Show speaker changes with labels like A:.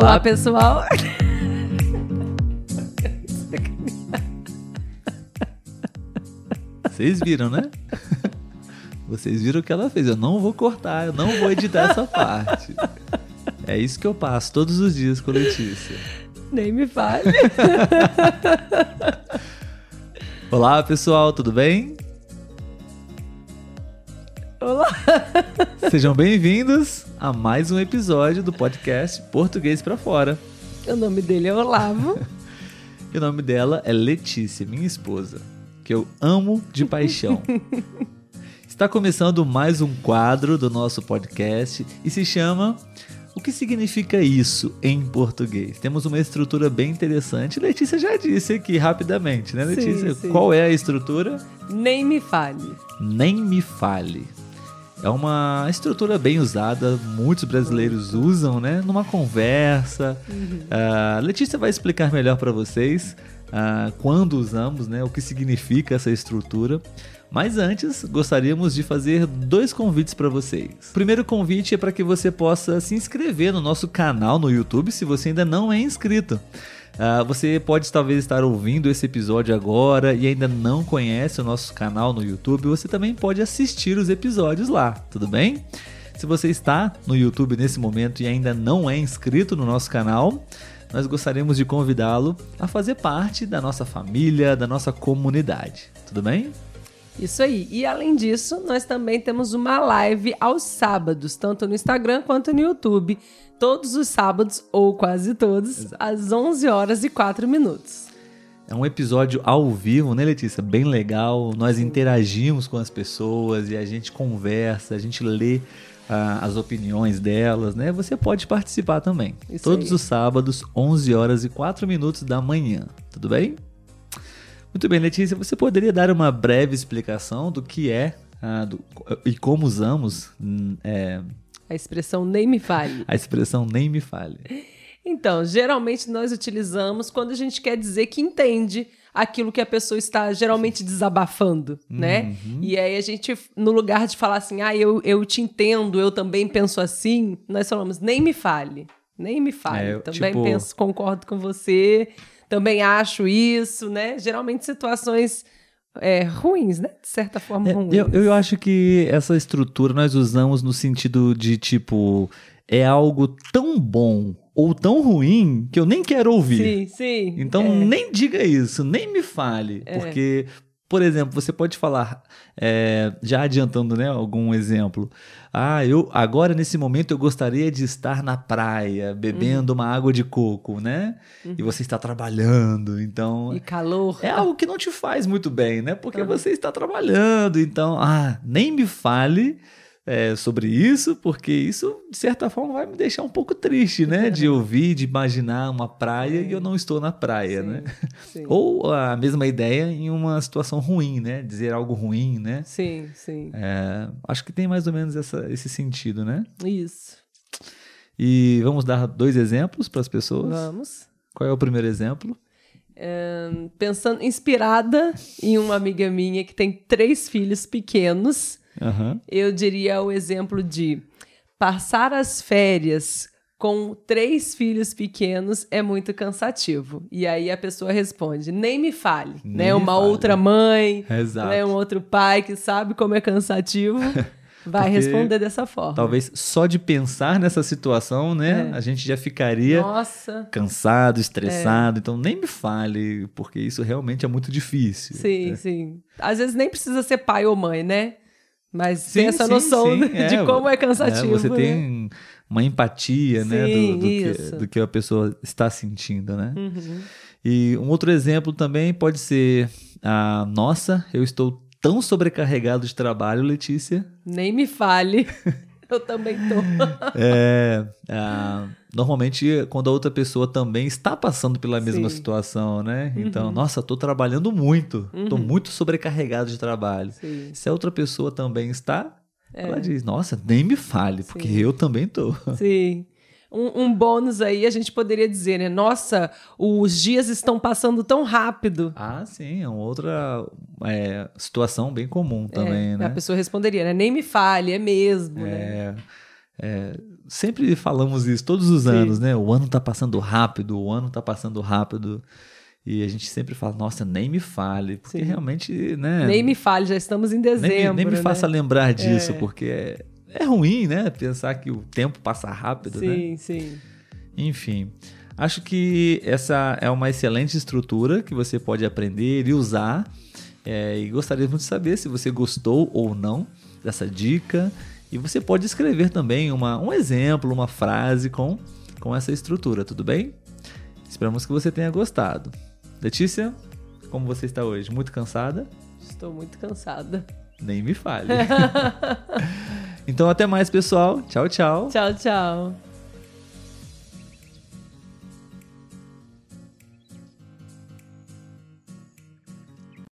A: Olá, pessoal.
B: Vocês viram, né? Vocês viram o que ela fez. Eu não vou cortar, eu não vou editar essa parte. É isso que eu passo todos os dias com a Letícia.
A: Nem me fale.
B: Olá, pessoal, tudo bem?
A: Olá.
B: Sejam bem-vindos a mais um episódio do podcast Português para Fora.
A: O nome dele é Olavo.
B: E o nome dela é Letícia, minha esposa, que eu amo de paixão. Está começando mais um quadro do nosso podcast e se chama O que significa isso em português? Temos uma estrutura bem interessante. Letícia já disse aqui rapidamente, né, Letícia?
A: Sim, sim.
B: Qual é a estrutura?
A: Nem me fale.
B: Nem me fale. É uma estrutura bem usada, muitos brasileiros usam, né? Numa conversa. A Letícia vai explicar melhor para vocês ah, quando usamos, né? O que significa essa estrutura. Mas antes, gostaríamos de fazer dois convites para vocês. O primeiro convite é para que você possa se inscrever no nosso canal no YouTube se você ainda não é inscrito. Ah, você pode talvez estar ouvindo esse episódio agora e ainda não conhece o nosso canal no YouTube, você também pode assistir os episódios lá, tudo bem? Se você está no YouTube nesse momento e ainda não é inscrito no nosso canal, nós gostaríamos de convidá-lo a fazer parte da nossa família, da nossa comunidade, tudo bem?
A: Isso aí. E além disso, nós também temos uma live aos sábados, tanto no Instagram quanto no YouTube. Todos os sábados, ou quase todos, às 11 horas e 4 minutos.
B: É um episódio ao vivo, né, Letícia? Bem legal. Nós interagimos com as pessoas e a gente conversa, a gente lê ah, as opiniões delas, né? Você pode participar também.
A: Isso
B: Todos
A: aí.
B: os sábados, 11 horas e 4 minutos da manhã. Tudo bem? Muito bem, Letícia. Você poderia dar uma breve explicação do que é ah, do- e como usamos hum, é,
A: A expressão nem me fale.
B: a expressão nem me fale?
A: Então, geralmente nós utilizamos quando a gente quer dizer que entende aquilo que a pessoa está geralmente desabafando, né?
B: Uhum.
A: E aí a gente, no lugar de falar assim, ah, eu, eu te entendo, eu também penso assim, nós falamos, nem me fale, nem me fale.
B: É, eu,
A: também
B: tipo-
A: penso, concordo com você, também acho isso, né? Geralmente situações é, ruins, né? De certa forma
B: É,
A: ruins.
B: eu, eu acho que essa estrutura nós usamos no sentido de tipo é algo tão bom ou tão ruim que eu nem quero ouvir.
A: Sim, sim.
B: Então
A: é.
B: nem diga isso, nem me fale, porque por exemplo, você pode falar, é, já adiantando, né, algum exemplo. Ah, eu agora nesse momento eu gostaria de estar na praia bebendo uma água de coco, né? E você está trabalhando, então
A: E calor.
B: é algo que não te faz muito bem, né? Porque você está trabalhando, então, ah, nem me fale é, sobre isso, porque isso, de certa forma, vai me deixar um pouco triste, né? De ouvir, de imaginar uma praia e eu não estou na praia, né?
A: Sim.
B: Ou a mesma ideia em uma situação ruim, né? Dizer algo ruim, né?
A: Sim, sim.
B: É, acho que tem mais ou menos essa- esse sentido, né?
A: Isso.
B: E vamos dar dois exemplos para as pessoas.
A: Vamos.
B: Qual é o primeiro exemplo?
A: Ahn, pensando, inspirada em uma amiga minha que tem três filhos pequenos,
B: Aham.
A: eu diria o exemplo de passar as férias com três filhos pequenos é muito cansativo. E aí a pessoa responde: nem me fale,
B: Nem
A: né? Uma
B: fale.
A: outra mãe,
B: Exato.
A: né? um outro pai que sabe como é cansativo, vai
B: Porque
A: responder dessa forma.
B: Talvez só de pensar nessa situação, né,
A: É.
B: a gente já ficaria
A: Nossa.
B: cansado,
A: É.
B: estressado. Então nem me fale, porque isso realmente é muito difícil.
A: Sim,
B: né?
A: sim. Às vezes nem precisa ser pai ou mãe, né? Mas
B: Sim,
A: tem essa
B: sim,
A: noção
B: sim.
A: de
B: É,
A: como é cansativo.
B: você
A: né?
B: tem uma empatia, né, do, do que, do que a pessoa está sentindo, né?
A: Uhum.
B: E um outro exemplo também pode ser a nossa, eu estou tão sobrecarregado de trabalho, Letícia.
A: Nem me fale. Eu também tô.
B: É, ah, normalmente quando a outra pessoa também está passando pela mesma
A: Sim.
B: situação, né? Então,
A: Uhum.
B: nossa, tô trabalhando muito, tô
A: Uhum.
B: muito sobrecarregado de trabalho.
A: Sim.
B: Se a outra pessoa também está,
A: É.
B: ela diz, nossa, nem me fale, porque
A: Sim.
B: eu também tô.
A: Sim. Um, um bônus aí a gente poderia dizer, né? Nossa, os dias estão passando tão rápido.
B: Ah, sim, é uma outra é, situação bem comum também,
A: É,
B: né?
A: A pessoa responderia, né? Nem me fale, é mesmo, né?
B: É, é, sempre falamos isso todos os
A: Sim.
B: anos, né? O ano tá passando rápido, o ano tá passando rápido. E a gente sempre fala, nossa, nem me fale, porque
A: Sim.
B: realmente, né?
A: Nem me fale, já estamos em
B: nem me-
A: dezembro.
B: nem me
A: né?
B: faça lembrar disso,
A: É.
B: porque é, ruim, né? Pensar que o tempo passa rápido, né?
A: Sim, sim.
B: Enfim, acho que essa é uma excelente estrutura que você pode aprender e usar. É, e gostaria muito de saber se você gostou ou não dessa dica. E você pode escrever também uma, um exemplo, uma frase com, com essa estrutura, tudo bem? Esperamos que você tenha gostado. Letícia, como você está hoje? Muito cansada?
A: Estou muito cansada.
B: Nem me fale. então, até mais, pessoal. Tchau, tchau.
A: Tchau, tchau.